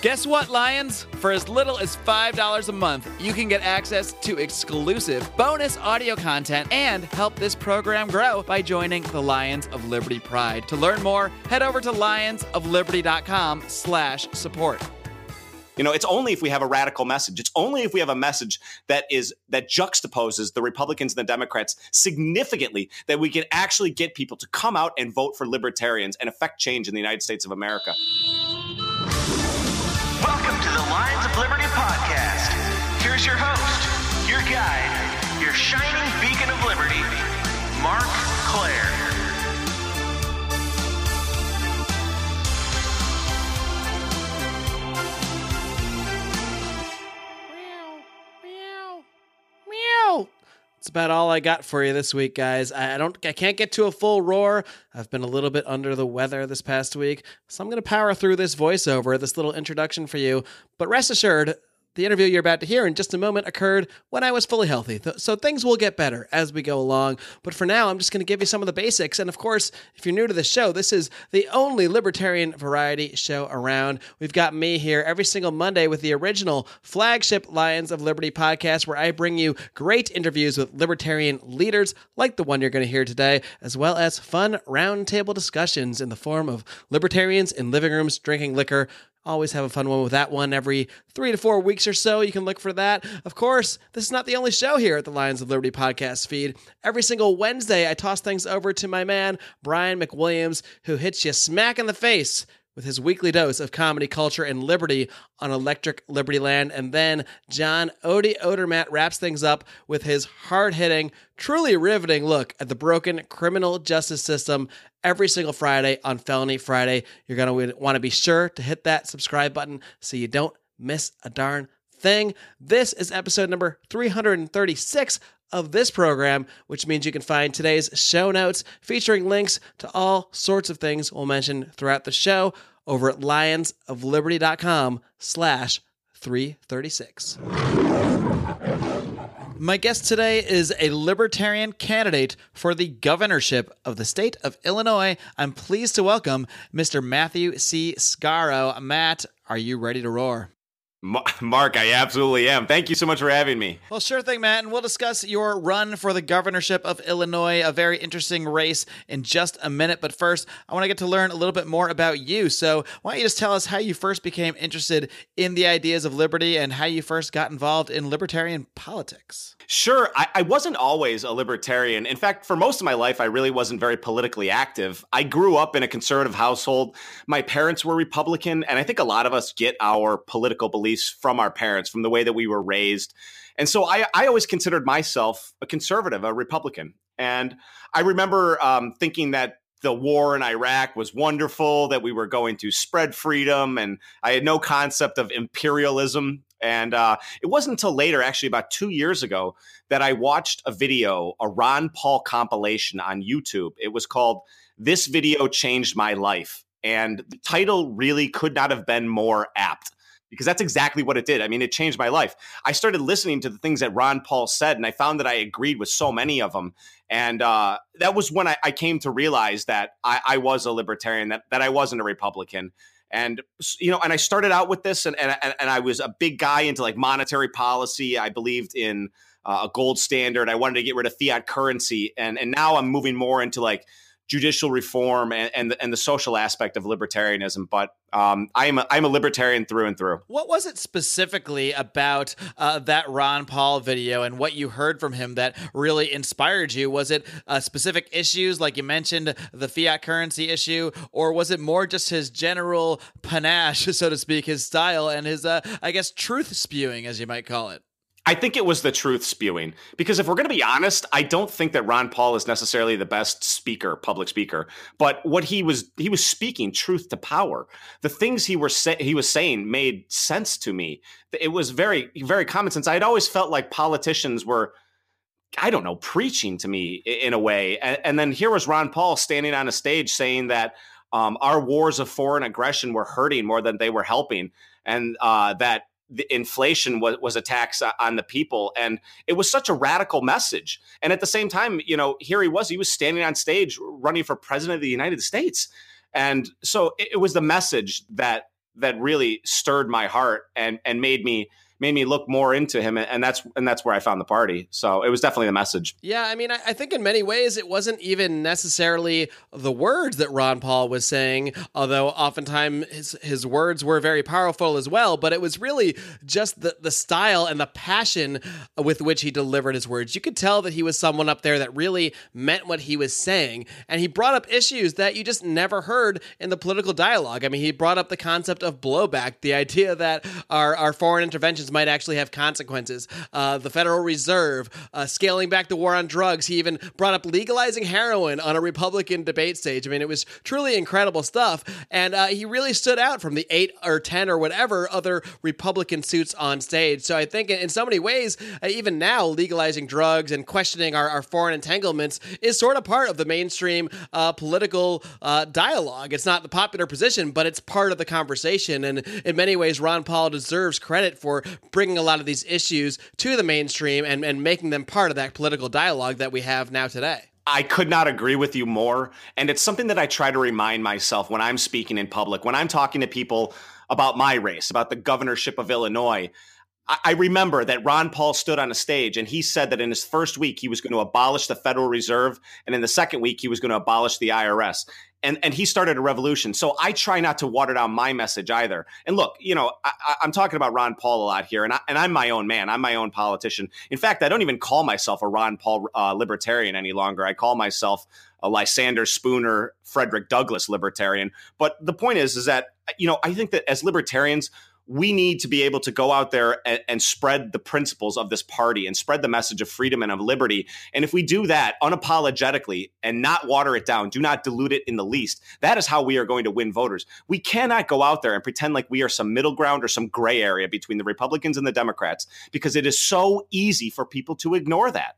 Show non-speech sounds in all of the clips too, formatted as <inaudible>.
Guess what, Lions? For as little as $5 a month, you can get access to exclusive bonus audio content and help this program grow by joining the Lions of Liberty Pride. To learn more, head over to lionsofliberty.com slash support. You know, it's only if we have a radical message. It's only if we have a message that is that juxtaposes the Republicans and the Democrats significantly that we can actually get people to come out and vote for libertarians and affect change in the United States of America. Here's your host, your guide, your shining beacon of liberty, Marc Clair. That's about all I got for you this week, guys. I don't, I can't get to a full roar. I've been a little bit under the weather this past week, so I'm going to power through this voiceover, this little introduction for you. But rest assured, the interview you're about to hear in just a moment occurred when I was fully healthy, so things will get better as we go along. But for now, I'm just going to give you some of the basics. And of course, if you're new to the show, this is the only libertarian variety show around. We've got me here every single Monday with the original flagship Lions of Liberty podcast, where I bring you great interviews with libertarian leaders like the one you're going to hear today, as well as fun roundtable discussions in the form of libertarians in living rooms drinking liquor. Always have a fun one with that one every three to four weeks or so. You can look for that. Of course, this is not the only show here at the Lions of Liberty podcast feed. Every single Wednesday, I toss things over to my man, Brian McWilliams, who hits you smack in the face with his weekly dose of comedy, culture, and liberty on Electric Liberty Land. And then John Odie Odermatt wraps things up with his hard hitting, truly riveting look at the broken criminal justice system every single Friday on Felony Friday. You're going to want to be sure to hit that subscribe button so you don't miss a darn thing. This is episode number 336 of this program, which means you can find today's show notes featuring links to all sorts of things we'll mention throughout the show over at lionsofliberty.com slash 336. My guest today is a libertarian candidate for the governorship of the state of Illinois. I'm pleased to welcome Mr. Matthew C. Scaro. Matt, are you ready to roar? Ma- <laughs> Marc, I absolutely am. Thank you so much for having me. Well, sure thing, Matt. And we'll discuss your run for the governorship of Illinois, a very interesting race, in just a minute. But first, I want to get to learn a little bit more about you. So, why don't you just tell us how you first became interested in the ideas of liberty and how you first got involved in libertarian politics? Sure, I, I wasn't always a libertarian. In fact, for most of my life, I really wasn't very politically active. I grew up in a conservative household. My parents were Republican, and I think a lot of us get our political beliefs from our parents, from the way that we were raised. And so I, I always considered myself a conservative, a Republican. And I remember um, thinking that the war in Iraq was wonderful, that we were going to spread freedom, and I had no concept of imperialism. And uh, it wasn't until later, actually about two years ago, that I watched a video, a Ron Paul compilation on YouTube. It was called This Video Changed My Life. And the title really could not have been more apt because that's exactly what it did. I mean, it changed my life. I started listening to the things that Ron Paul said, and I found that I agreed with so many of them. And uh, that was when I, I, came to realize that I, I, was a libertarian, that, that I wasn't a Republican. And you know, and I started out with this, and and, and I was a big guy into like monetary policy. I believed in uh, a gold standard. I wanted to get rid of fiat currency, and and now I'm moving more into like judicial reform and and the, and the social aspect of libertarianism. But um, I'm a, I'm a libertarian through and through. What was it specifically about uh, that Ron Paul video and what you heard from him that really inspired you? Was it uh, specific issues like you mentioned the fiat currency issue, or was it more just his general panache, <laughs> so to speak, his style and his uh, I guess truth spewing, as you might call it? I think it was the truth spewing because if we're going to be honest, I don't think that Ron Paul is necessarily the best speaker, public speaker. But what he was he was speaking truth to power. The things he were say, he was saying made sense to me. It was very very common sense. I had always felt like politicians were I don't know, preaching to me in a way. And, and then here was Ron Paul standing on a stage saying that um, our wars of foreign aggression were hurting more than they were helping, and uh, that the inflation was, was a tax on the people and it was such a radical message. And at the same time you know here he was he was standing on stage running for president of the united states. And so it, it was the message that that really stirred my heart and and made me made me look more into him, and that's and that's where I found the party. So it was definitely the message. Yeah, I mean, I, I think in many ways it wasn't even necessarily the words that Ron Paul was saying, although oftentimes his his words were very powerful as well. But it was really just the the style and the passion with which he delivered his words. You could tell that he was someone up there that really meant what he was saying, and he brought up issues that you just never heard in the political dialogue. I mean, he brought up the concept of blowback, the idea that our our foreign interventions might actually have consequences. Uh, the Federal Reserve, uh, scaling back the war on drugs. He even brought up legalizing heroin on a Republican debate stage. I mean, it was truly incredible stuff. And uh, he really stood out from the eight or 10 or whatever other Republican suits on stage. So I think in so many ways, uh, even now, legalizing drugs and questioning our, our, foreign entanglements is sort of part of the mainstream uh, political uh, dialogue. It's not the popular position, but it's part of the conversation. And in many ways, Ron Paul deserves credit for bringing a lot of these issues to the mainstream and, and making them part of that political dialogue that we have now today. I could not agree with you more. And it's something that I try to remind myself when I'm speaking in public, when I'm talking to people about my race, about the governorship of Illinois. I remember that Ron Paul stood on a stage and he said that in his first week he was going to abolish the Federal Reserve, and in the second week he was going to abolish the IRS and and he started a revolution. So I try not to water down my message either. And look, you know, I, am talking about Ron Paul a lot here, and I, and I'm my own man. I'm my own politician. In fact, I don't even call myself a Ron Paul uh, libertarian any longer. I call myself a Lysander Spooner, Frederick Douglass libertarian. But the point is, is that you know, I think that as libertarians, we need to be able to go out there and, and, spread the principles of this party and spread the message of freedom and of liberty. And if we do that unapologetically and not water it down, do not dilute it in the least, that is how we are going to win voters. We cannot go out there and pretend like we are some middle ground or some gray area between the Republicans and the Democrats because it is so easy for people to ignore that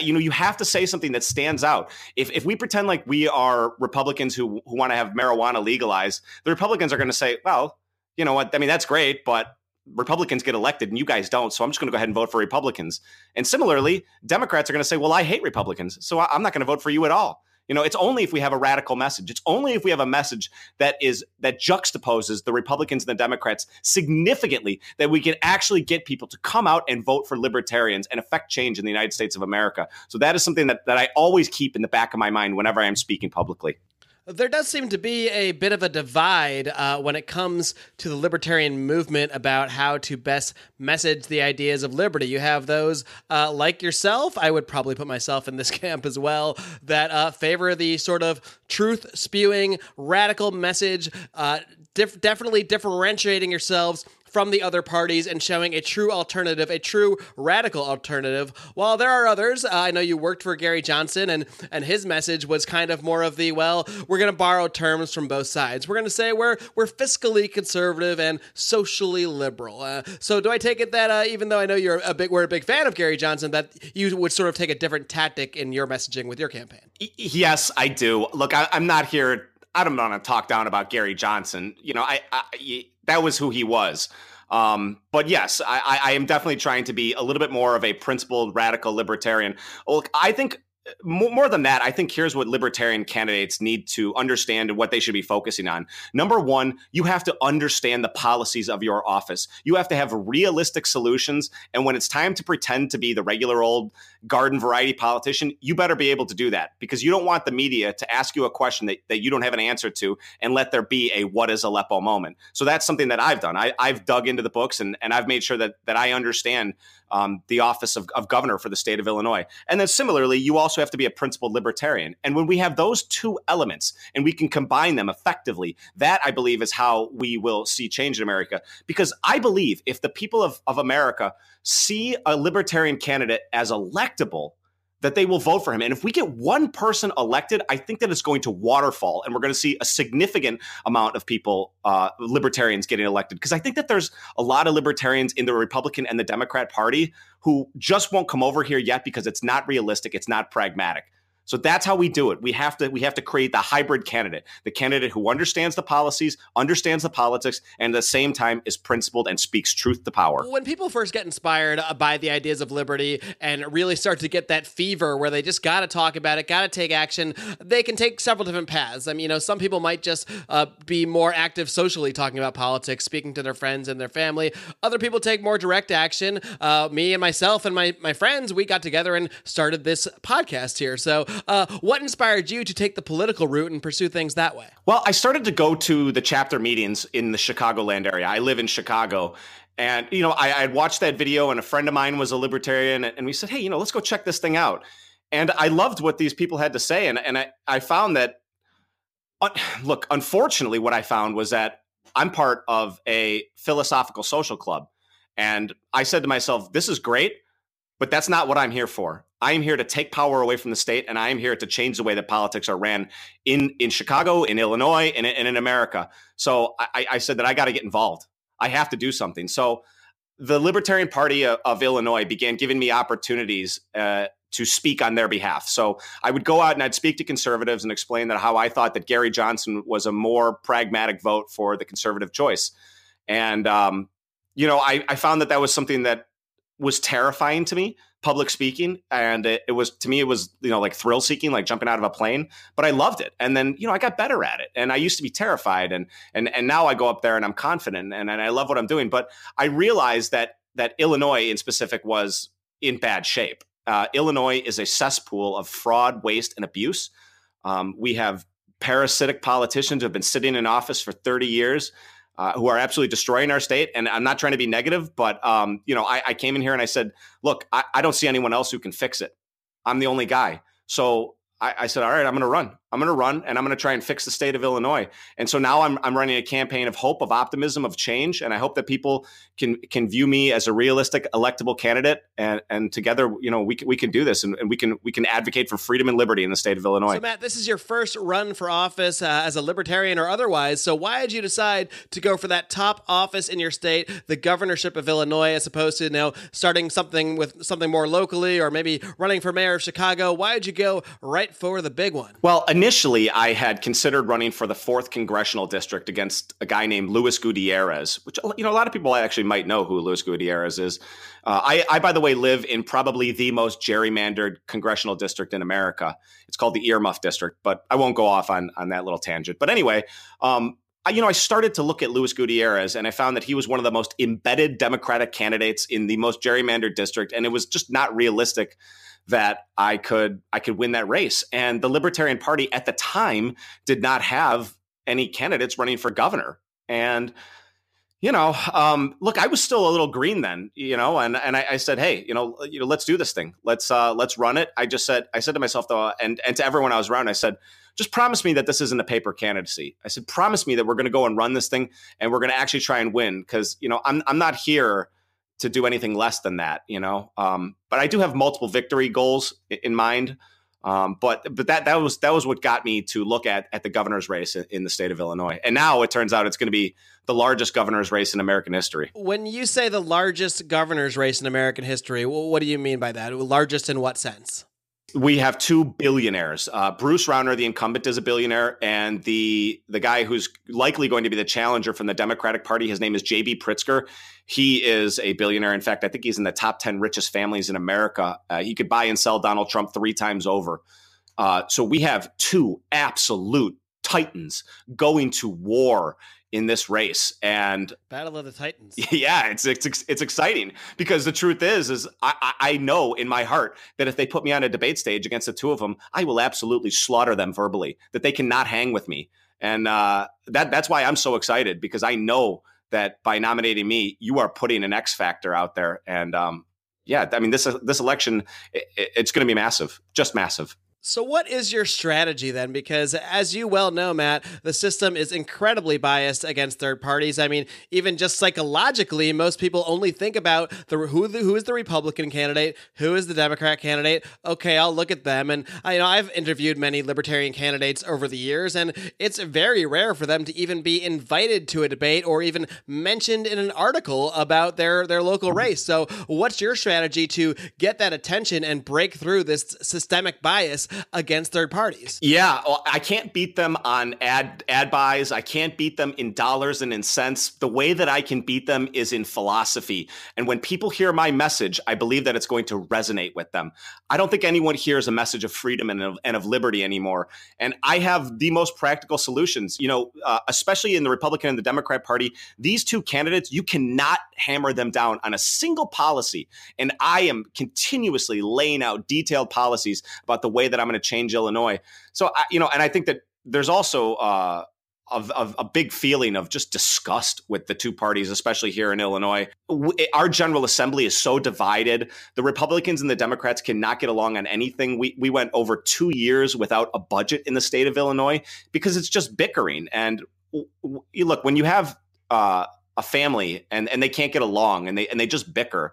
you know, you have to say something that stands out. If, if we pretend like we are Republicans who, who want to have marijuana legalized, the Republicans are going to say, well, you know what? I mean, that's great, but Republicans get elected and you guys don't. So I'm just going to go ahead and vote for Republicans. And similarly, Democrats are going to say, well, I hate Republicans. So I'm not going to vote for you at all. You know, it's only if we have a radical message. It's only if we have a message that is that juxtaposes the Republicans and the Democrats significantly that we can actually get people to come out and vote for libertarians and affect change in the United States of America. So that is something that, that I always keep in the back of my mind whenever I am speaking publicly. There does seem to be a bit of a divide uh, when it comes to the libertarian movement about how to best message the ideas of liberty. You have those uh, like yourself, I would probably put myself in this <laughs> camp as well, that uh, favor the sort of truth spewing, radical message, uh, dif- definitely differentiating yourselves from the other parties and showing a true alternative, a true radical alternative. While there are others, uh, I know you worked for Gary Johnson, and and his message was kind of more of the well, we're going to borrow terms from both sides. We're going to say we're we're fiscally conservative and socially liberal. Uh, so do I take it that uh, even though I know you're a big we're a big fan of Gary Johnson, that you would sort of take a different tactic in your messaging with your campaign? Yes, I do. Look, I, I'm not here I don't want to talk down about Gary Johnson. You know, I, I that was who he was. Um, but yes, I, I, am definitely trying to be a little bit more of a principled radical libertarian. Look, I think more than that, I think here's what libertarian candidates need to understand and what they should be focusing on. Number one, you have to understand the policies of your office. You have to have realistic solutions. And when it's time to pretend to be the regular old garden variety politician, you better be able to do that because you don't want the media to ask you a question that, that you don't have an answer to and let there be a what is Aleppo moment. So that's something that I've done. I, I've dug into the books and, and I've made sure that, that I understand um, the office of, of governor for the state of Illinois. And then similarly, you also have to be a principled libertarian. And when we have those two elements and we can combine them effectively, that I believe is how we will see change in America. Because I believe if the people of, of America see a libertarian candidate as electable, that they will vote for him. And if we get one person elected, I think that it's going to waterfall and we're going to see a significant amount of people, uh, libertarians, getting elected. Because I think that there's a lot of libertarians in the Republican and the Democrat Party who just won't come over here yet because it's not realistic, it's not pragmatic. So that's how we do it. We have to we have to create the hybrid candidate, the candidate who understands the policies, understands the politics, and at the same time is principled and speaks truth to power. When people first get inspired uh, by the ideas of liberty and really start to get that fever where they just got to talk about it, got to take action, they can take several different paths. I mean, you know, some people might just uh, be more active socially talking about politics, speaking to their friends and their family. Other people take more direct action. Uh, me and myself and my my friends, we got together and started this podcast here. So uh, what inspired you to take the political route and pursue things that way? Well, I started to go to the chapter meetings in the Chicagoland area. I live in Chicago. And, you know, I, had watched that video, and a friend of mine was a libertarian, and we said, hey, you know, let's go check this thing out. And I loved what these people had to say. And, and I, I found that, <sighs> look, unfortunately, what I found was that I'm part of a philosophical social club. And I said to myself, this is great, but that's not what I'm here for. I am here to take power away from the state, and I am here to change the way that politics are ran in in Chicago, in Illinois, and, and in America. So I, I said that I got to get involved. I have to do something. So the Libertarian Party of, of Illinois began giving me opportunities uh, to speak on their behalf. So I would go out and I'd speak to conservatives and explain that how I thought that Gary Johnson was a more pragmatic vote for the conservative choice. And um, you know, I, I found that that was something that was terrifying to me public speaking and it, it, was to me it was you know like thrill seeking like jumping out of a plane but i loved it. And then you know i got better at it and i used to be terrified and and and now i go up there and i'm confident and, and i love what i'm doing but i realized that that illinois in specific was in bad shape. Uh, illinois is a cesspool of fraud waste and abuse. Um, we have parasitic politicians who have been sitting in office for 30 years uh, who are absolutely destroying our state. And I'm not trying to be negative, but um, you know, I, I, came in here and I said, look, I, I, don't see anyone else who can fix it. I'm the only guy. So I, I said, all right, I'm going to run. I'm going to run and I'm going to try and fix the state of Illinois. And so now I'm, I'm running a campaign of hope, of optimism, of change. And I hope that people can can view me as a realistic electable candidate. And, and together, you know, we can, we can do this and, and we can we can advocate for freedom and liberty in the state of Illinois. So Matt, this is your first run for office uh, as a libertarian or otherwise. So why did you decide to go for that top office in your state, the governorship of Illinois, as opposed to you know starting something with something more locally or maybe running for mayor of Chicago? Why did you go right for the big one? Well, initially, I had considered running for the fourth congressional district against a guy named Luis Gutierrez, which you know a lot of people actually might know who Luis Gutierrez is. Uh, I, I, by the way, live in probably the most gerrymandered congressional district in America. It's called the Earmuff District, but I won't go off on on that little tangent. But anyway, um, I, you know, I started to look at Luis Gutierrez, and I found that he was one of the most embedded Democratic candidates in the most gerrymandered district, and it was just not realistic that I could I could win that race. And the Libertarian Party at the time did not have any candidates running for governor. And you know, um, look, I was still a little green then, you know, and and I, I, said, hey, you know, you know, let's do this thing. Let's uh, let's run it. I just said, I said to myself though, and and to everyone I was around, I said, just promise me that this isn't a paper candidacy. I said, promise me that we're going to go and run this thing, and we're going to actually try and win, because you know, I'm I'm not here to do anything less than that, you know. Um, but I do have multiple victory goals in mind. Um, but but that that was that was what got me to look at at the governor's race in the state of Illinois. And now it turns out it's going to be the largest governor's race in American history. When you say the largest governor's race in American history, what do you mean by that? Largest in what sense? We have two billionaires. Uh, Bruce Rauner, the incumbent, is a billionaire, and the the guy who's likely going to be the challenger from the Democratic Party, his name is J.B. Pritzker. He is a billionaire. In fact, I think he's in the top ten richest families in America. Uh, he could buy and sell Donald Trump three times over. Uh, so we have two absolute titans going to war in this race. And battle of the titans. <laughs> Yeah it's it's, it's exciting because the truth is is I, I know in my heart that if they put me on a debate stage against the two of them i will absolutely slaughter them verbally that they cannot hang with me. And uh, that that's why i'm so excited because i know that by nominating me you are putting an x factor out there. And um, yeah i mean this this election it, it's going to be massive just massive so, what is your strategy then? Because, as you well know, Matt, the system is incredibly biased against third parties. I mean, even just psychologically, most people only think about the who the, who is the Republican candidate, who is the Democrat candidate. Okay, I'll look at them, and I you know I've interviewed many libertarian candidates over the years, and it's very rare for them to even be invited to a debate or even mentioned in an article about their their local race. So, what's your strategy to get that attention and break through this systemic bias? Against third parties. Yeah, well, I can't beat them on ad ad buys. I can't beat them in dollars and in cents. The way that I can beat them is in philosophy. And when people hear my message, I believe that it's going to resonate with them. I don't think anyone hears a message of freedom and of, and of liberty anymore. And I have the most practical solutions. You know, uh, especially in the Republican and the Democrat Party, these two candidates, you cannot hammer them down on a single policy. And I am continuously laying out detailed policies about the way that I'm going to change Illinois. So, I, you know, and I think that there's also uh, of, of, a big feeling of just disgust with the two parties, especially here in Illinois. Our General Assembly is so divided. The Republicans and the Democrats cannot get along on anything. We, we went over two years without a budget in the state of Illinois because it's just bickering. And you look, when you have uh, a family and, and they can't get along and they, and they just bicker,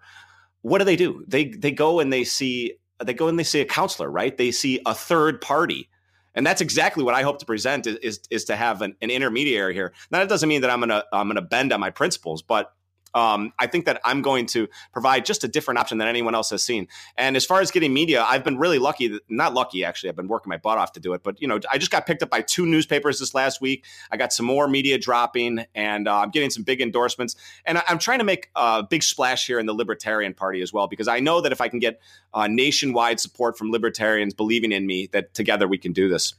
what do they do? They, they go and they see Uh, they go and they see a counselor, right? They see a third party. And that's exactly what I hope to present is, is, is to have an, an, intermediary here. Now, that doesn't mean that I'm gonna I'm gonna bend on my principles, but um, I think that I'm going to provide just a different option than anyone else has seen. And as far as getting media, I've been really lucky. Not lucky, actually. I've been working my butt off to do it. But you know, I just got picked up by two newspapers this last week. I got some more media dropping, and uh, I'm getting some big endorsements. And I- am trying to make a big splash here in the Libertarian Party as well, because I know that if I can get uh, nationwide support from libertarians believing in me, that together we can do this.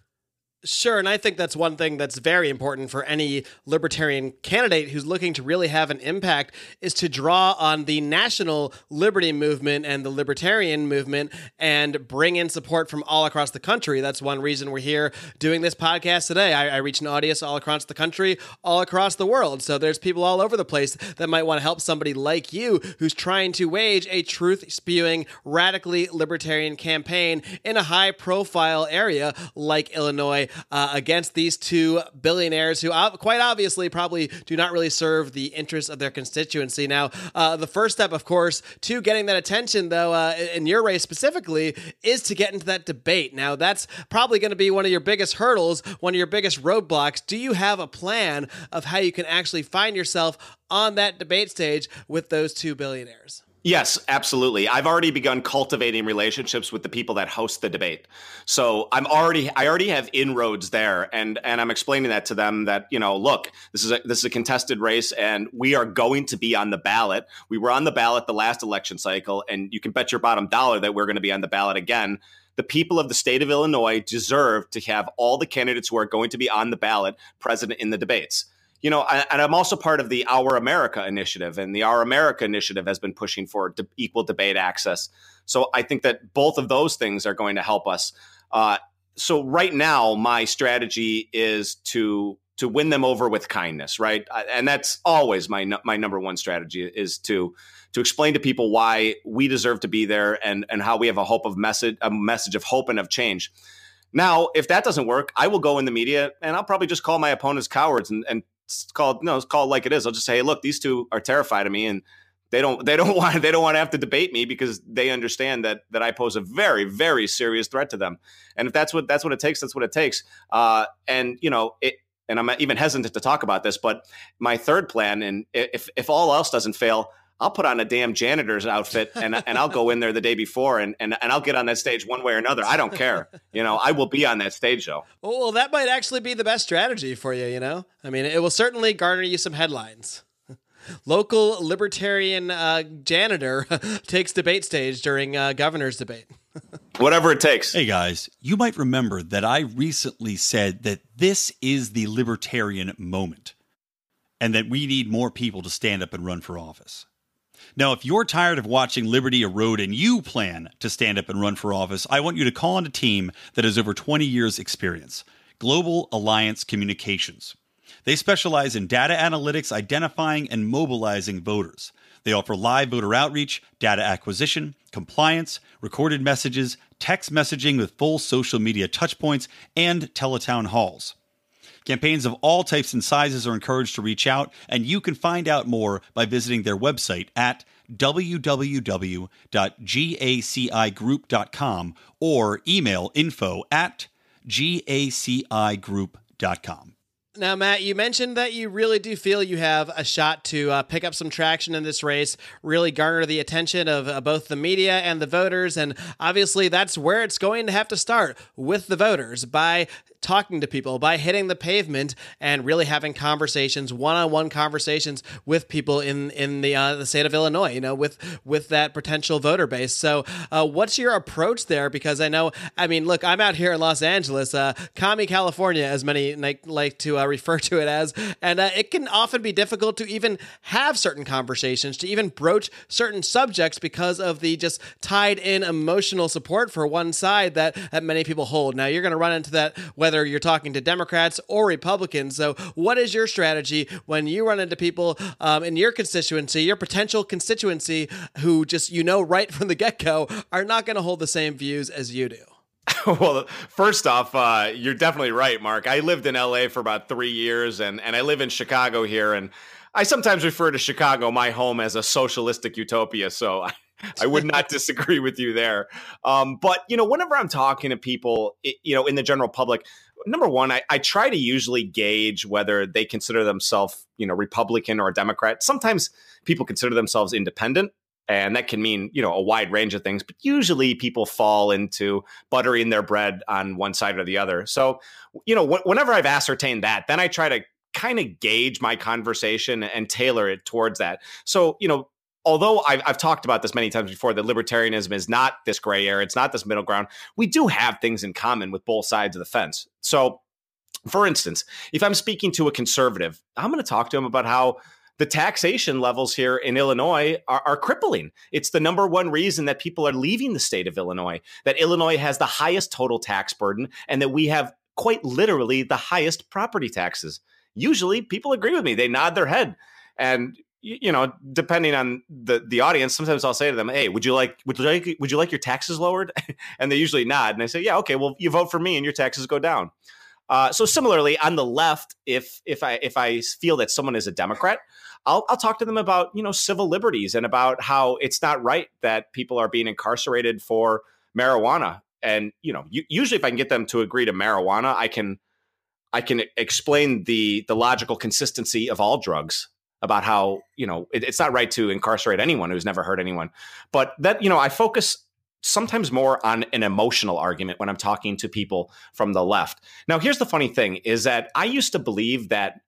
Sure, and I think that's one thing that's very important for any libertarian candidate who's looking to really have an impact is to draw on the national liberty movement and the libertarian movement and bring in support from all across the country. That's one reason we're here doing this podcast today. I, I reach an audience all across the country, all across the world. So there's people all over the place that might want to help somebody like you who's trying to wage a truth spewing, radically libertarian campaign in a high profile area like Illinois uh, against these two billionaires who quite obviously probably do not really serve the interests of their constituency. Now, uh, the first step, of course, to getting that attention, though, uh, in your race specifically, is to get into that debate. Now, that's probably going to be one of your biggest hurdles, one of your biggest roadblocks. Do you have a plan of how you can actually find yourself on that debate stage with those two billionaires? Yes, absolutely. I've already begun cultivating relationships with the people that host the debate. So I'm already I already have inroads there and and I'm explaining that to them that, you know, look, this is a this is a contested race and we are going to be on the ballot. We were on the ballot the last election cycle and you can bet your bottom dollar that we're going to be on the ballot again. The people of the state of Illinois deserve to have all the candidates who are going to be on the ballot present in the debates you know, and I'm also part of the Our America initiative, and the Our America initiative has been pushing for de- equal debate access. So I think that both of those things are going to help us. Uh, so right now, my strategy is to to win them over with kindness, right? And that's always my my number one strategy is to to explain to people why we deserve to be there and and how we have a hope of message a message of hope and of change. Now, if that doesn't work, I will go in the media and I'll probably just call my opponents cowards and, and it's called no, it's called like it is. I'll just say, hey, look, these two are terrified of me, and they don't they don't <laughs> want they don't want to have to debate me because they understand that that I pose a very very serious threat to them. And if that's what that's what it takes, that's what it takes. Uh, and you know it. And I'm even hesitant to talk about this, but my third plan, and if if all else doesn't fail, I'll put on a damn janitor's outfit and and I'll go in there the day before and, and and I'll get on that stage one way or another. I don't care. You know, I will be on that stage though. Well, that might actually be the best strategy for you, you know? I mean, it will certainly garner you some headlines. Local libertarian uh, janitor <laughs> takes debate stage during uh, governor's debate. <laughs> Whatever it takes. Hey guys, you might remember that I recently said that this is the libertarian moment and that we need more people to stand up and run for office. Now, if you're tired of watching liberty erode and you plan to stand up and run for office, I want you to call on a team that has over 20 years' experience Global Alliance Communications. They specialize in data analytics, identifying and mobilizing voters. They offer live voter outreach, data acquisition, compliance, recorded messages, text messaging with full social media touchpoints, and teletown halls. Campaigns of all types and sizes are encouraged to reach out, and you can find out more by visiting their website at www.gacigroup.com or email info at gacigroup.com. Now, Matt, you mentioned that you really do feel you have a shot to uh, pick up some traction in this race, really garner the attention of uh, both the media and the voters. And obviously, that's where it's going to have to start with the voters by talking to people, by hitting the pavement and really having conversations, one-on-one conversations with people in in the uh, the state of Illinois. You know, with with that potential voter base. So, uh, what's your approach there? Because I know, I mean, look, I'm out here in Los Angeles, uh, California, as many like, like to uh, refer to it as, and uh, it can often be difficult to even have certain conversations, to even broach certain subjects because of the just tied in emotional support for one side that that many people hold. Now, you're going to run into that whether you're talking to Democrats or Republicans. So, what is your strategy when you run into people um, in your constituency, your potential constituency, who just you know right from the get go are not going to hold the same views as you do? <laughs> well, first off, uh, you're definitely right, Marc. I lived in LA for about three years, and and I live in Chicago here, and I sometimes refer to Chicago, my home, as a socialistic utopia. So I, <laughs> I would not <laughs> disagree with you there. Um, but you know, whenever I'm talking to people, it, you know, in the general public, number one, I, I try to usually gauge whether they consider themselves, you know, Republican or Democrat. Sometimes people consider themselves independent, and that can mean you know a wide range of things but usually people fall into buttering their bread on one side or the other so you know wh- whenever i've ascertained that then i try to kind of gauge my conversation and tailor it towards that so you know although I've, I've, talked about this many times before, that libertarianism is not this gray area, it's not this middle ground. We do have things in common with both sides of the fence. So, for instance, if I'm speaking to a conservative, I'm going to talk to him about how the taxation levels here in Illinois are, are, crippling. It's the number one reason that people are leaving the state of Illinois, that Illinois has the highest total tax burden, and that we have quite literally the highest property taxes. Usually people agree with me, they nod their head. And you know, depending on the the audience, sometimes I'll say to them, "Hey, would you like would you like would you like your taxes lowered?" <laughs> and they usually nod, and I say, "Yeah, okay. Well, you vote for me, and your taxes go down." Uh, so similarly, on the left, if if I if I feel that someone is a Democrat, I'll I'll talk to them about you know civil liberties and about how it's not right that people are being incarcerated for marijuana. And you know, usually if I can get them to agree to marijuana, I can I can explain the the logical consistency of all drugs about how you know it, it's not right to incarcerate anyone who's never hurt anyone but that you know i focus sometimes more on an emotional argument when i'm talking to people from the left. Now here's the funny thing is that i used to believe that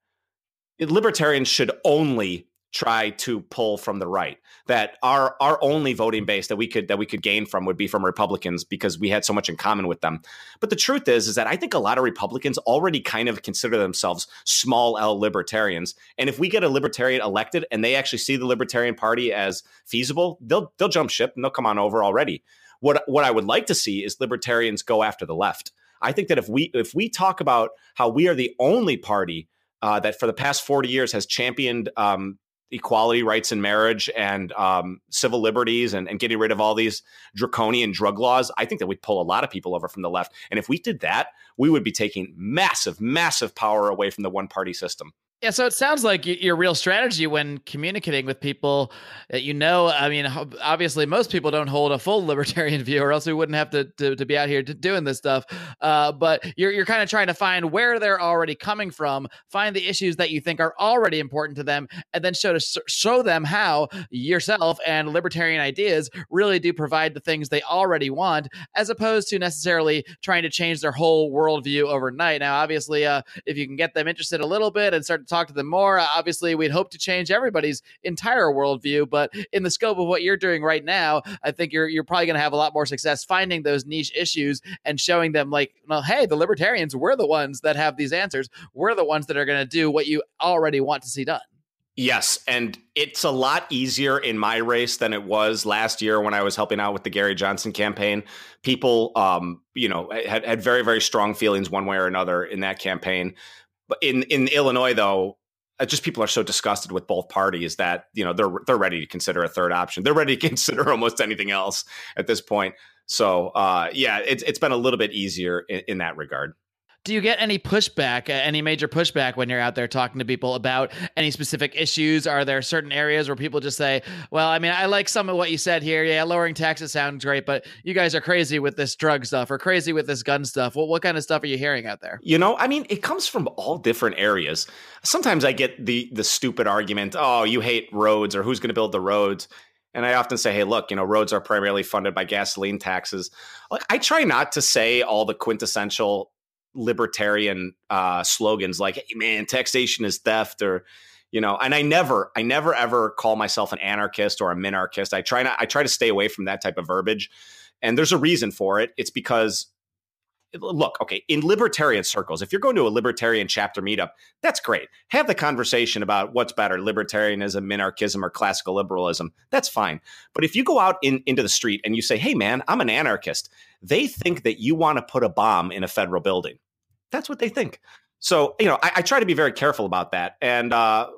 libertarians should only try to pull from the right that our our only voting base that we could that we could gain from would be from republicans because we had so much in common with them. But the truth is is that i think a lot of republicans already kind of consider themselves small l libertarians and if we get a libertarian elected and they actually see the libertarian party as feasible they'll they'll jump ship and they'll come on over already what what i would like to see is libertarians go after the left i think that if we if we talk about how we are the only party uh, that for the past 40 years has championed um, equality rights in marriage and um, civil liberties and, and, getting rid of all these draconian drug laws, I think that we'd pull a lot of people over from the left. And if we did that, we would be taking massive, massive power away from the one party system. Yeah, so it sounds like your real strategy when communicating with people that you know. I mean, obviously, most people don't hold a full <laughs> libertarian view, or else we wouldn't have to to, to be out here doing this stuff. Uh, but you're you're kind of trying to find where they're already coming from, find the issues that you think are already important to them, and then show to show them how yourself and libertarian ideas really do provide the things they already want, as opposed to necessarily trying to change their whole worldview overnight. Now, obviously, uh, if you can get them interested a little bit and start talk to them more. Obviously, we'd hope to change everybody's entire worldview, but in the scope of what you're doing right now, I think you're you're probably going to have a lot more success finding those niche issues and showing them like, well, hey, the libertarians, we're the ones that have these answers. We're the ones that are going to do what you already want to see done. Yes, and it's a lot easier in my race than it was last year when I was helping out with the Gary Johnson campaign. People, um, you know, had, had very, very strong feelings one way or another in that campaign. But in in Illinois, though, uh, just people are so disgusted with both parties that you know they're they're ready to consider a third option. They're ready to <laughs> consider almost anything else at this point. So uh, yeah, it's it's been a little bit easier in, in that regard. Do you get any pushback, any major pushback when you're out there talking to people about any specific issues? Are there certain areas where people just say, well, I mean, I like some of what you said here. Yeah, lowering taxes sounds great, but you guys are crazy with this drug stuff or crazy with this gun stuff. What, what kind of stuff are you hearing out there? You know, I mean, it comes from all different areas. Sometimes I get the the stupid argument, "Oh, you hate roads," or "Who's going to build the roads?" And I often say, hey, look, you know, roads are primarily funded by gasoline taxes. I try not to say all the quintessential libertarian uh, slogans like, hey, man, taxation is theft or, you know, and I never, I never ever call myself an anarchist or a minarchist. I try not, I try to stay away from that type of verbiage. And there's a reason for it. It's because look, okay, in libertarian circles, if you're going to a libertarian chapter meetup, that's great. Have the conversation about what's better, libertarianism, minarchism, or classical liberalism. That's fine. But if you go out in, into the street and you say, hey, man, I'm an anarchist, they think that you want to put a bomb in a federal building. That's what they think. So, you know, I, I try to be very careful about that. And uh,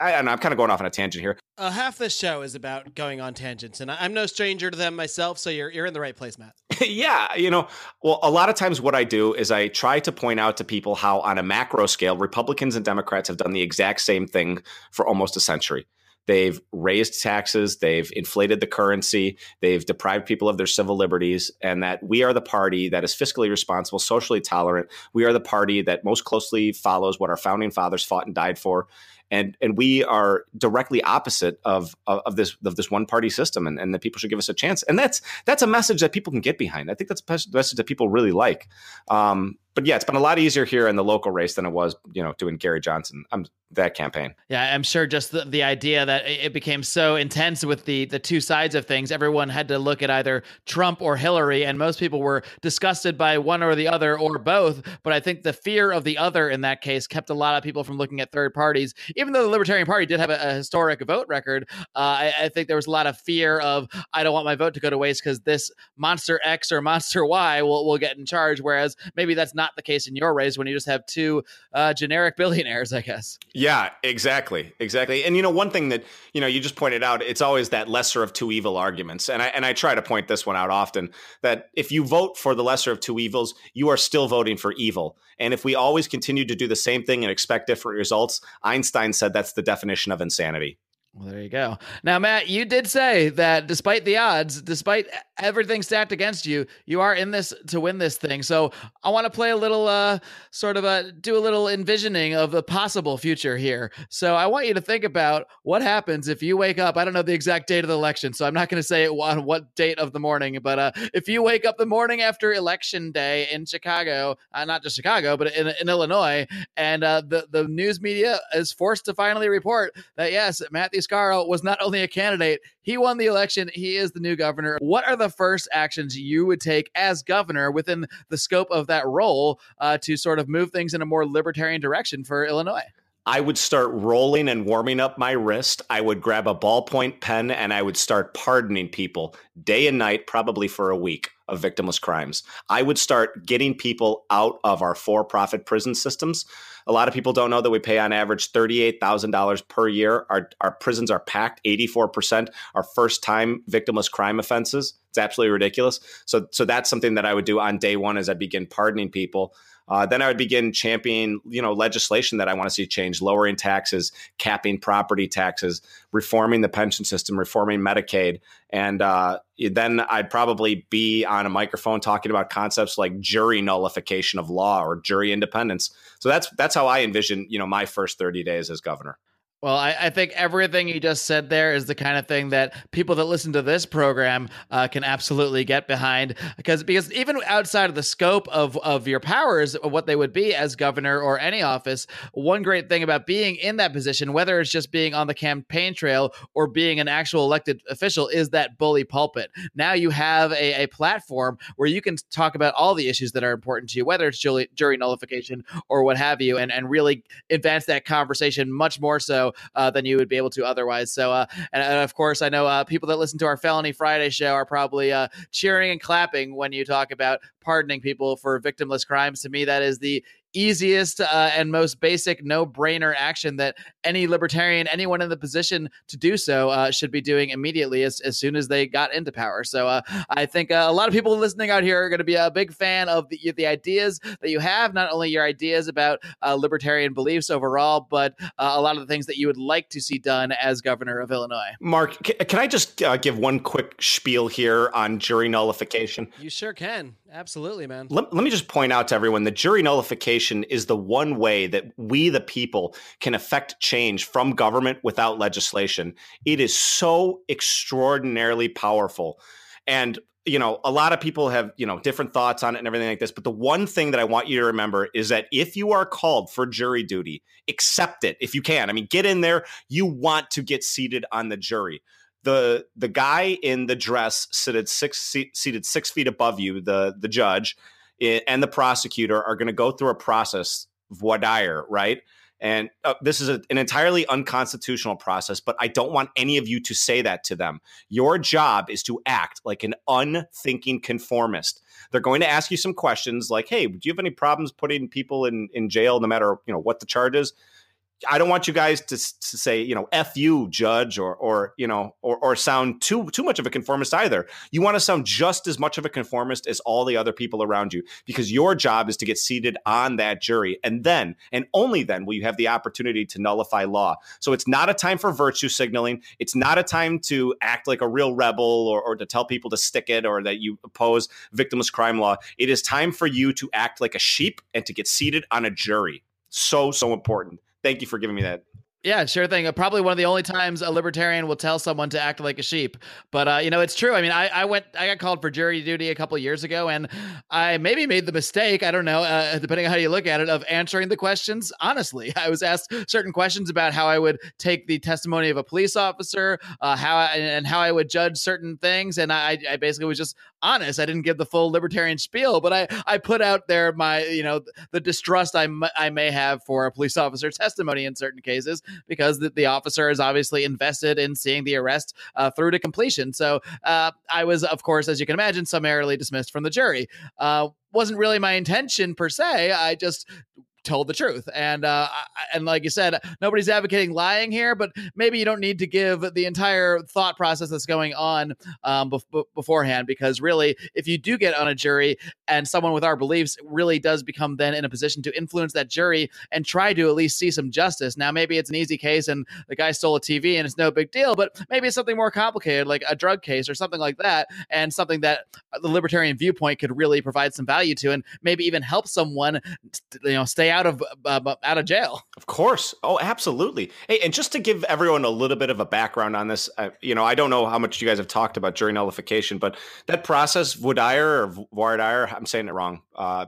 I, I know, I'm kind of going off on a tangent here. Uh, half this show is about going on tangents, and I- I'm no stranger to them myself. So you're you're in the right place, Matt. <laughs> yeah, you know, well, a lot of times what I do is I try to point out to people how, on a macro scale, Republicans and Democrats have done the exact same thing for almost a century. They've raised taxes, they've inflated the currency, they've deprived people of their civil liberties, and that we are the party that is fiscally responsible, socially tolerant. We are the party that most closely follows what our founding fathers fought and died for and and we are directly opposite of of, of this of this one party system, and, and that people should give us a chance. And that's that's a message that people can get behind. I think that's a message that people really like. Um, but yeah, it's been a lot easier here in the local race than it was, you know, doing Gary Johnson. I'm that campaign. Yeah, I'm sure just the, the idea that it became so intense with the the two sides of things, everyone had to look at either Trump or Hillary, and most people were disgusted by one or the other or both. But I think the fear of the other in that case kept a lot of people from looking at third parties. Even though the Libertarian Party did have a, a historic vote record, uh, I, I, think there was a lot of fear of I don't want my vote to go to waste because this monster X or monster Y will will get in charge. Whereas maybe that's not the case in your race when you just have two uh, generic <laughs> billionaires, I guess. Yeah, exactly, exactly. And you know, one thing that you know you just pointed out, it's always that lesser of two evil arguments, and I and I try to point this one out often that if you vote for the lesser of two evils, you are still voting for evil. And if we always continue to do the same thing and expect different results, Einstein said that's the definition of insanity. Well, there you go. Now, Matt, you did say that despite the odds, despite everything stacked against you, you are in this to win this thing. So I want to play a little, uh, sort of a do a little envisioning of the possible future here. So I want you to think about what happens if you wake up. I don't know the exact date of the election, so I'm not going to say on what date of the morning. But uh, if you wake up the morning after election day in Chicago, uh, not just Chicago, but in, in Illinois, and uh, the the news media is forced to finally report that yes, Matthew Scaro was not only a candidate, he won the election. He is the new governor. What are the first actions you would take as governor within the scope of that role uh, to sort of move things in a more libertarian direction for Illinois? I would start rolling and warming up my wrist. I would grab a ballpoint pen and I would start pardoning people day and night, probably for a week of victimless crimes. I would start getting people out of our for profit prison systems. A lot of people don't know that we pay on average $38,000 per year. Our, our prisons are packed, 84% are first time victimless crime offenses. It's absolutely ridiculous. So, so that's something that I would do on day one as I begin pardoning people. Uh, then I would begin championing, you know, legislation that I want to see change, lowering taxes, capping property taxes, reforming the pension system, reforming Medicaid, and uh, then I'd probably be on a microphone talking about concepts like jury nullification of law or jury independence. So that's that's how I envision, you know, my first thirty days as governor. Well, I, I, think everything you just said there is the kind of thing that people that listen to this program uh, can absolutely get behind because because even outside of the scope of of your powers, what they would be as governor or any office, one great thing about being in that position, whether it's just being on the campaign trail or being an actual elected official, is that bully pulpit. Now you have a, a platform where you can talk about all the issues that are important to you, whether it's jury, jury nullification or what have you, and and really advance that conversation much more so uh, than you would be able to otherwise. So, uh, and, and, of course, I know uh, people that listen to our Felony Friday show are probably uh, cheering and clapping when you talk about pardoning people for victimless crimes. To me, that is the easiest uh, and most basic no-brainer action that any libertarian, anyone in the position to do so, uh, should be doing immediately as, as soon as they got into power. So uh, I think uh, a lot of people listening out here are going to be a big fan of the, the ideas that you have, not only your ideas about uh, libertarian beliefs overall, but uh, a lot of the things that you would like to see done as governor of Illinois. Marc, can I just give one quick spiel here on jury nullification? You sure can. Absolutely, man. Let, let me just point out to everyone the jury nullification is the one way that we, the people, can affect change from government without legislation. It is so extraordinarily powerful. And you know, a lot of people have, you know, different thoughts on it and everything like this. But the one thing that I want you to remember is that if you are called for jury duty, accept it if you can. I mean, get in there. You want to get seated on the jury the the guy in the dress seated six seated six feet above you, the the judge and the prosecutor are going to go through a process voir dire, right? And uh, this is a, an entirely unconstitutional process, but I don't want any of you to say that to them. Your job is to act like an unthinking conformist. They're going to ask you some questions like, "Hey, do you have any problems putting people in in jail, no matter you know what the charge is?" I don't want you guys to, to say, you know, F you, judge, or or you know, or or sound too too much of a conformist either. You want to sound just as much of a conformist as all the other people around you, because your job is to get seated on that jury, and then and only then will you have the opportunity to nullify law. So it's not a time for virtue signaling. It's not a time to act like a real rebel or, or to tell people to stick it or that you oppose victimless crime law. It is time for you to act like a sheep and to get seated on a jury. So so important thank you for giving me that yeah, sure thing. Uh, probably one of the only times a libertarian will tell someone to act like a sheep. But uh, you know, it's true. I mean, I, I went, I got called for jury duty a couple years ago, and I maybe made the mistake. I don't know, uh, depending on how you look at it, of answering the questions honestly. <laughs> I was asked certain questions about how I would take the testimony of a police officer, uh, how I, and how I would judge certain things, and I, I basically was just honest. I didn't give the full libertarian spiel, but I, I put out there my, you know, the distrust I, m- I may have for a police <laughs> officer testimony in certain cases because the, the officer is obviously invested in seeing the arrest uh, through to completion. So uh, I was, of course, as you can imagine, summarily dismissed from the jury. Uh, wasn't really my intention per se. I just told the truth. And uh, and like you said, nobody's advocating lying here, but maybe you don't need to give the entire thought process that's going on um, be- beforehand, because really, if you do get on a jury and someone with our beliefs really does become then in a position to influence that jury and try to at least see some justice. Now, maybe it's an easy case and the guy stole a TV and it's no big deal, but maybe it's something more complicated, like a drug case or something like that, and something that the libertarian viewpoint could really provide some value to, and maybe even help someone, you know, stay out out of uh, out of jail. Of course. Oh, absolutely. Hey, and just to give everyone a little bit of a background on this, uh, you know, I don't know how much you guys have talked about jury nullification, but that process, voir or voir I'm saying it wrong. Uh,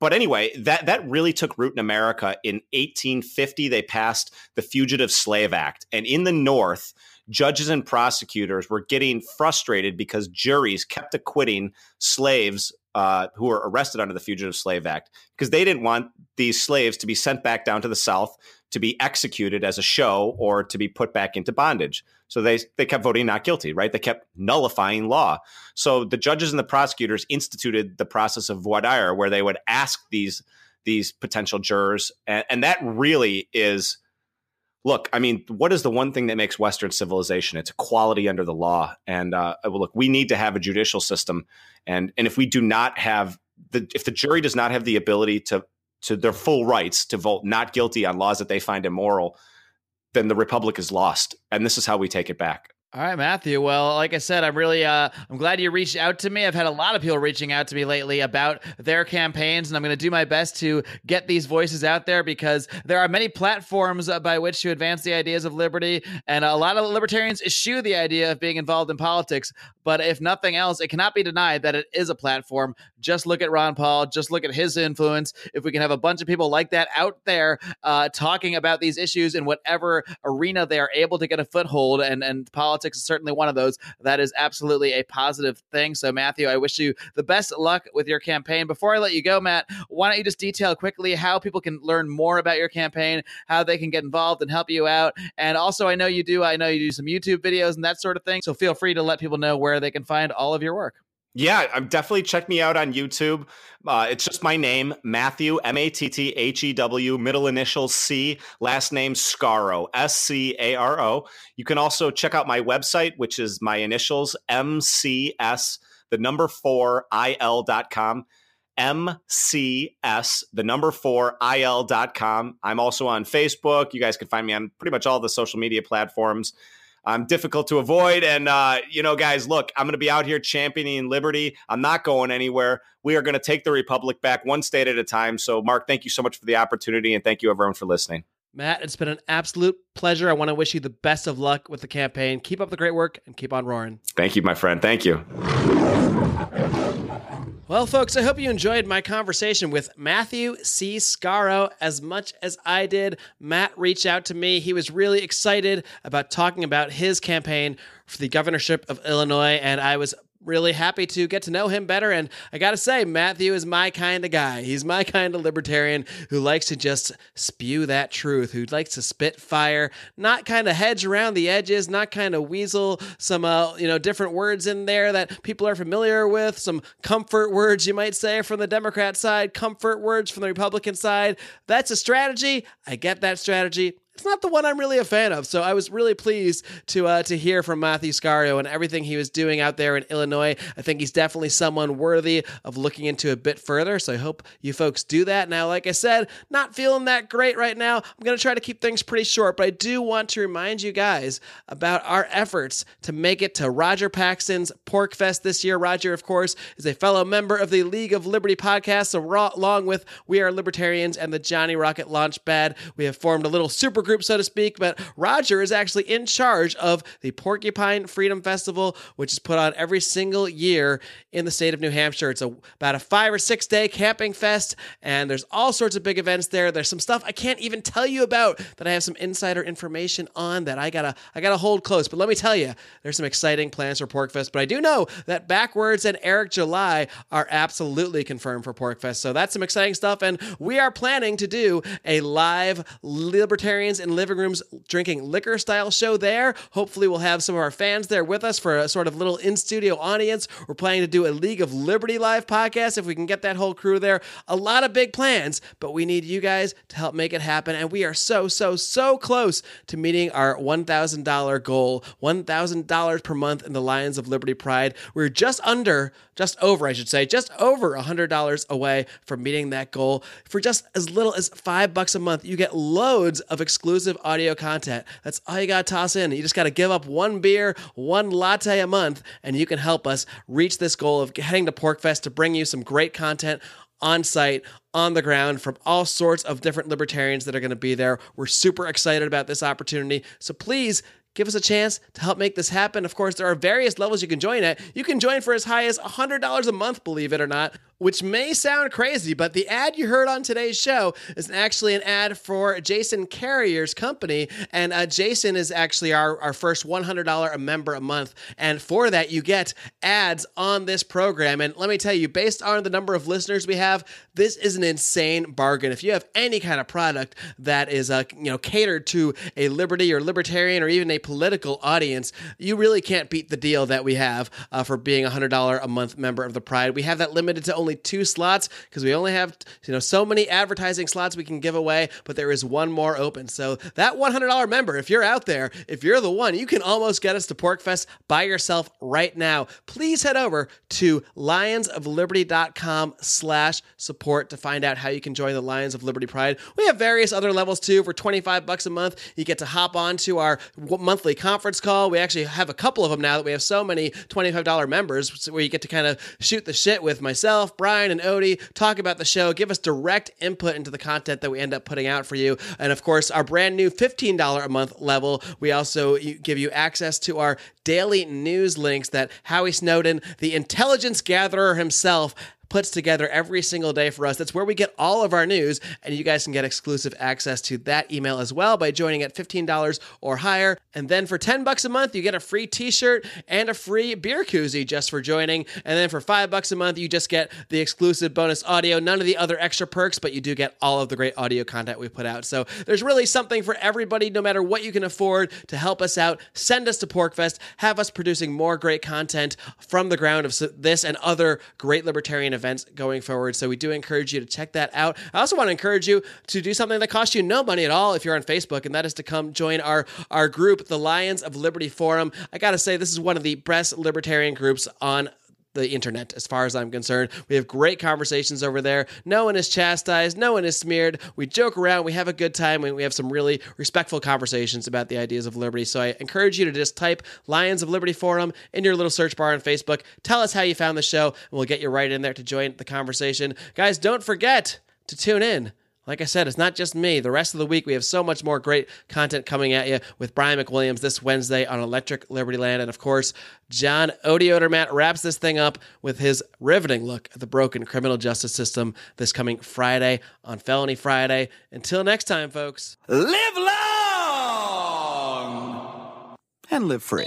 but anyway, that that really took root in America in 1850. They passed the Fugitive Slave Act, and in the North, judges and prosecutors were getting frustrated because juries kept acquitting slaves uh, who were arrested under the Fugitive Slave Act because they didn't want these slaves to be sent back down to the South to be executed as a show or to be put back into bondage. So they they kept voting not guilty, right? They kept nullifying law. So the judges and the prosecutors instituted the process of voir dire, where they would ask these these potential jurors, and, and that really is look, I mean, what is the one thing that makes Western civilization? It's equality under the law. And uh, well, look, we need to have a judicial system, and and if we do not have the if the jury does not have the ability to to their full rights to vote not guilty on laws that they find immoral, then the republic is lost. And this is how we take it back. All right, Matthew. Well, like I said, I'm really uh, I'm glad you reached out to me. I've had a lot of people reaching out to me lately about their campaigns, and I'm going to do my best to get these voices out there because there are many platforms uh, by which to advance the ideas of liberty, and a lot of libertarians eschew the idea of being involved in politics. But if nothing else, it cannot be denied that it is a platform. Just look at Ron Paul. Just look at his influence. If we can have a bunch of people like that out there uh, talking about these issues in whatever arena they are able to get a foothold, and and politics politics is certainly one of those. That is absolutely a positive thing. So, Matthew, I wish you the best luck with your campaign. Before I let you go, Matt, why don't you just detail quickly how people can learn more about your campaign, how they can get involved and help you out? And also, I know you do, I know you do some YouTube videos and that sort of thing. So, feel free to let people know where they can find all of your work. Yeah, I'm definitely check me out on YouTube. Uh, it's just my name, Matthew M A T T H E W, middle initial C, last name Scaro, S C A R O. You can also check out my website, which is my initials M C S, the number four I L dot com. MCS, the number four IL.com. I'm also on Facebook. You guys can find me on pretty much all the social media platforms. I'm difficult to avoid. And, uh, you know, guys, look, I'm going to be out here championing liberty. I'm not going anywhere. We are going to take the Republic back one state at a time. So, Marc, thank you so much for the opportunity. And thank you, everyone, for listening. Matt, it's been an absolute pleasure. I want to wish you the best of luck with the campaign. Keep up the great work and keep on roaring. Thank you, my friend. Thank you. Well, folks, I hope you enjoyed my conversation with Matthew C. Scaro as much as I did. Matt reached out to me. He was really excited about talking about his campaign for the governorship of Illinois, and I was really happy to get to know him better. And I got to say, Matthew is my kind of guy. He's my kind of libertarian who likes to just spew that truth, who likes to spit fire, not kind of hedge around the edges, not kind of weasel some, uh, you know, different words in there that people are familiar with, some comfort words, you might say, from the Democrat side, comfort words from the Republican side. That's a strategy. I get that strategy it's not the one I'm really a fan of. So I was really pleased to uh, to hear from Matthew Scaro and everything he was doing out there in Illinois. I think he's definitely someone worthy of looking into a bit further. So I hope you folks do that. Now, like I said, not feeling that great right now. I'm to try to keep things pretty short, but I do want to remind you guys about our efforts to make it to Roger Paxton's PorcFest this year. Roger, of course, is a fellow member of the League of Liberty podcast, so along with We Are Libertarians and the Johnny Rocket Launchpad, we have formed a little super group, so to speak. But Roger is actually in charge of the Porcupine Freedom Festival, which is put on every single year in the state of New Hampshire. It's a, about a five or six day camping fest, and there's all sorts of big events there. There's some stuff I can't even tell you about that I have some insider information on that I gotta I gotta hold close. But let me tell you, there's some exciting plans for PorcFest. But I do know that BackWordz and Eric July are absolutely confirmed for PorcFest. So that's some exciting stuff, and we are planning to do a live Libertarians in living rooms drinking liquor style show there. Hopefully, we'll have some of our fans there with us for a sort of little in studio audience. We're planning to do a League of Liberty live podcast if we can get that whole crew there. A lot of big plans, but we need you guys to help make it happen. And we are so, so, so close to meeting our $1,000 goal $1,000 per month in the Lions of Liberty Pride. We're just under, just over, I should say, just over $100 away from meeting that goal. For just as little as five bucks a month, you get loads of exclusive audio content. That's all you got to toss in. You just got to give up one beer, one latte a month, and you can help us reach this goal of heading to PorcFest to bring you some great content on site, on the ground from all sorts of different libertarians that are going to be there. We're super excited about this opportunity. So please give us a chance to help make this happen. Of course, there are various levels you can join at. You can join for as high as $100 a month, believe it or not, which may sound crazy, but the ad you heard on today's show is actually an ad for Jason Carrier's company. And uh, Jason is actually our, our first $100 a member a month. And for that, you get ads on this program. And let me tell you, based on the number of listeners we have, this is an insane bargain. If you have any kind of product that is uh, you know catered to a liberty or libertarian or even a political audience, you really can't beat the deal that we have uh, for being a $100 a month member of the Pride. We have that limited to only two slots because we only have you know so many advertising slots we can give away, but there is one more open. So that $100 member, if you're out there, if you're the one, you can almost get us to PorcFest by yourself right now. Please head over to lionsofliberty.com slash support to find out how you can join the Lions of Liberty Pride. We have various other levels too. For 25 bucks a month, you get to hop on to our monthly conference call. We actually have a couple of them now that we have so many $25 members where you get to kind of shoot the shit with myself, Brian, and Odie, talk about the show, give us direct input into the content that we end up putting out for you. And of course, our brand new $15 a month level, we also give you access to our daily news links that Howie Snowden, the intelligence gatherer himself, puts together every single day for us. That's where we get all of our news, and you guys can get exclusive access to that email as well by joining at $15 or higher. And then for 10 bucks a month, you get a free t-shirt and a free beer koozie just for joining. And then for 5 bucks a month, you just get the exclusive bonus audio, none of the other extra perks, but you do get all of the great audio content we put out. So there's really something for everybody no matter what you can afford to help us out. Send us to PorcFest, have us producing more great content from the ground of this and other great libertarian events going forward. So we do encourage you to check that out. I also want to encourage you to do something that costs you no money at all if you're on Facebook, and that is to come join our our group, the Lions of Liberty Forum. I got to say, this is one of the best libertarian groups on the internet as far as I'm concerned. We have great conversations over there. No one is chastised, no one is smeared. We joke around, we have a good time, and we have some really respectful conversations about the ideas of liberty. So I encourage you to just type Lions of Liberty Forum in your little search bar on Facebook. Tell us how you found the show, and we'll get you right in there to join the conversation. Guys, don't forget to tune in like I said, it's not just me. The rest of the week, we have so much more great content coming at you with Brian McWilliams this Wednesday on Electric Liberty Land. And of course, John Odie Odermatt wraps this thing up with his riveting look at the broken criminal justice system this coming Friday on Felony Friday. Until next time, folks. Live long and live free.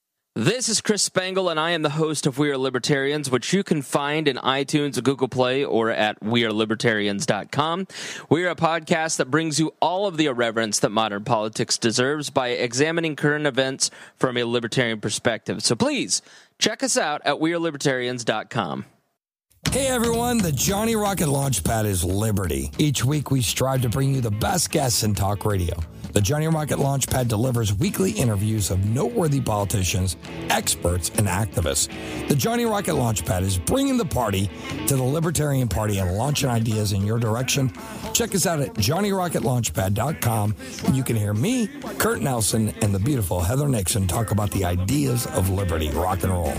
This is Chris Spangle, and I am the host of We Are Libertarians, which you can find in iTunes, Google Play, or at WeAreLibertarians.com. We are a podcast that brings you all of the irreverence that modern politics deserves by examining current events from a libertarian perspective. So please check us out at WeAreLibertarians.com. Hey everyone, the Johnny Rocket Launchpad is Liberty. Each week we strive to bring you the best guests in talk radio. The Johnny Rocket Launchpad delivers weekly interviews of noteworthy politicians, experts, and activists. The Johnny Rocket Launchpad is bringing the party to the Libertarian Party and launching ideas in your direction. Check us out at johnnyrocketlaunchpad.com and you can hear me, Kurt Nelson, and the beautiful Heather Nixon talk about the ideas of liberty, rock and roll.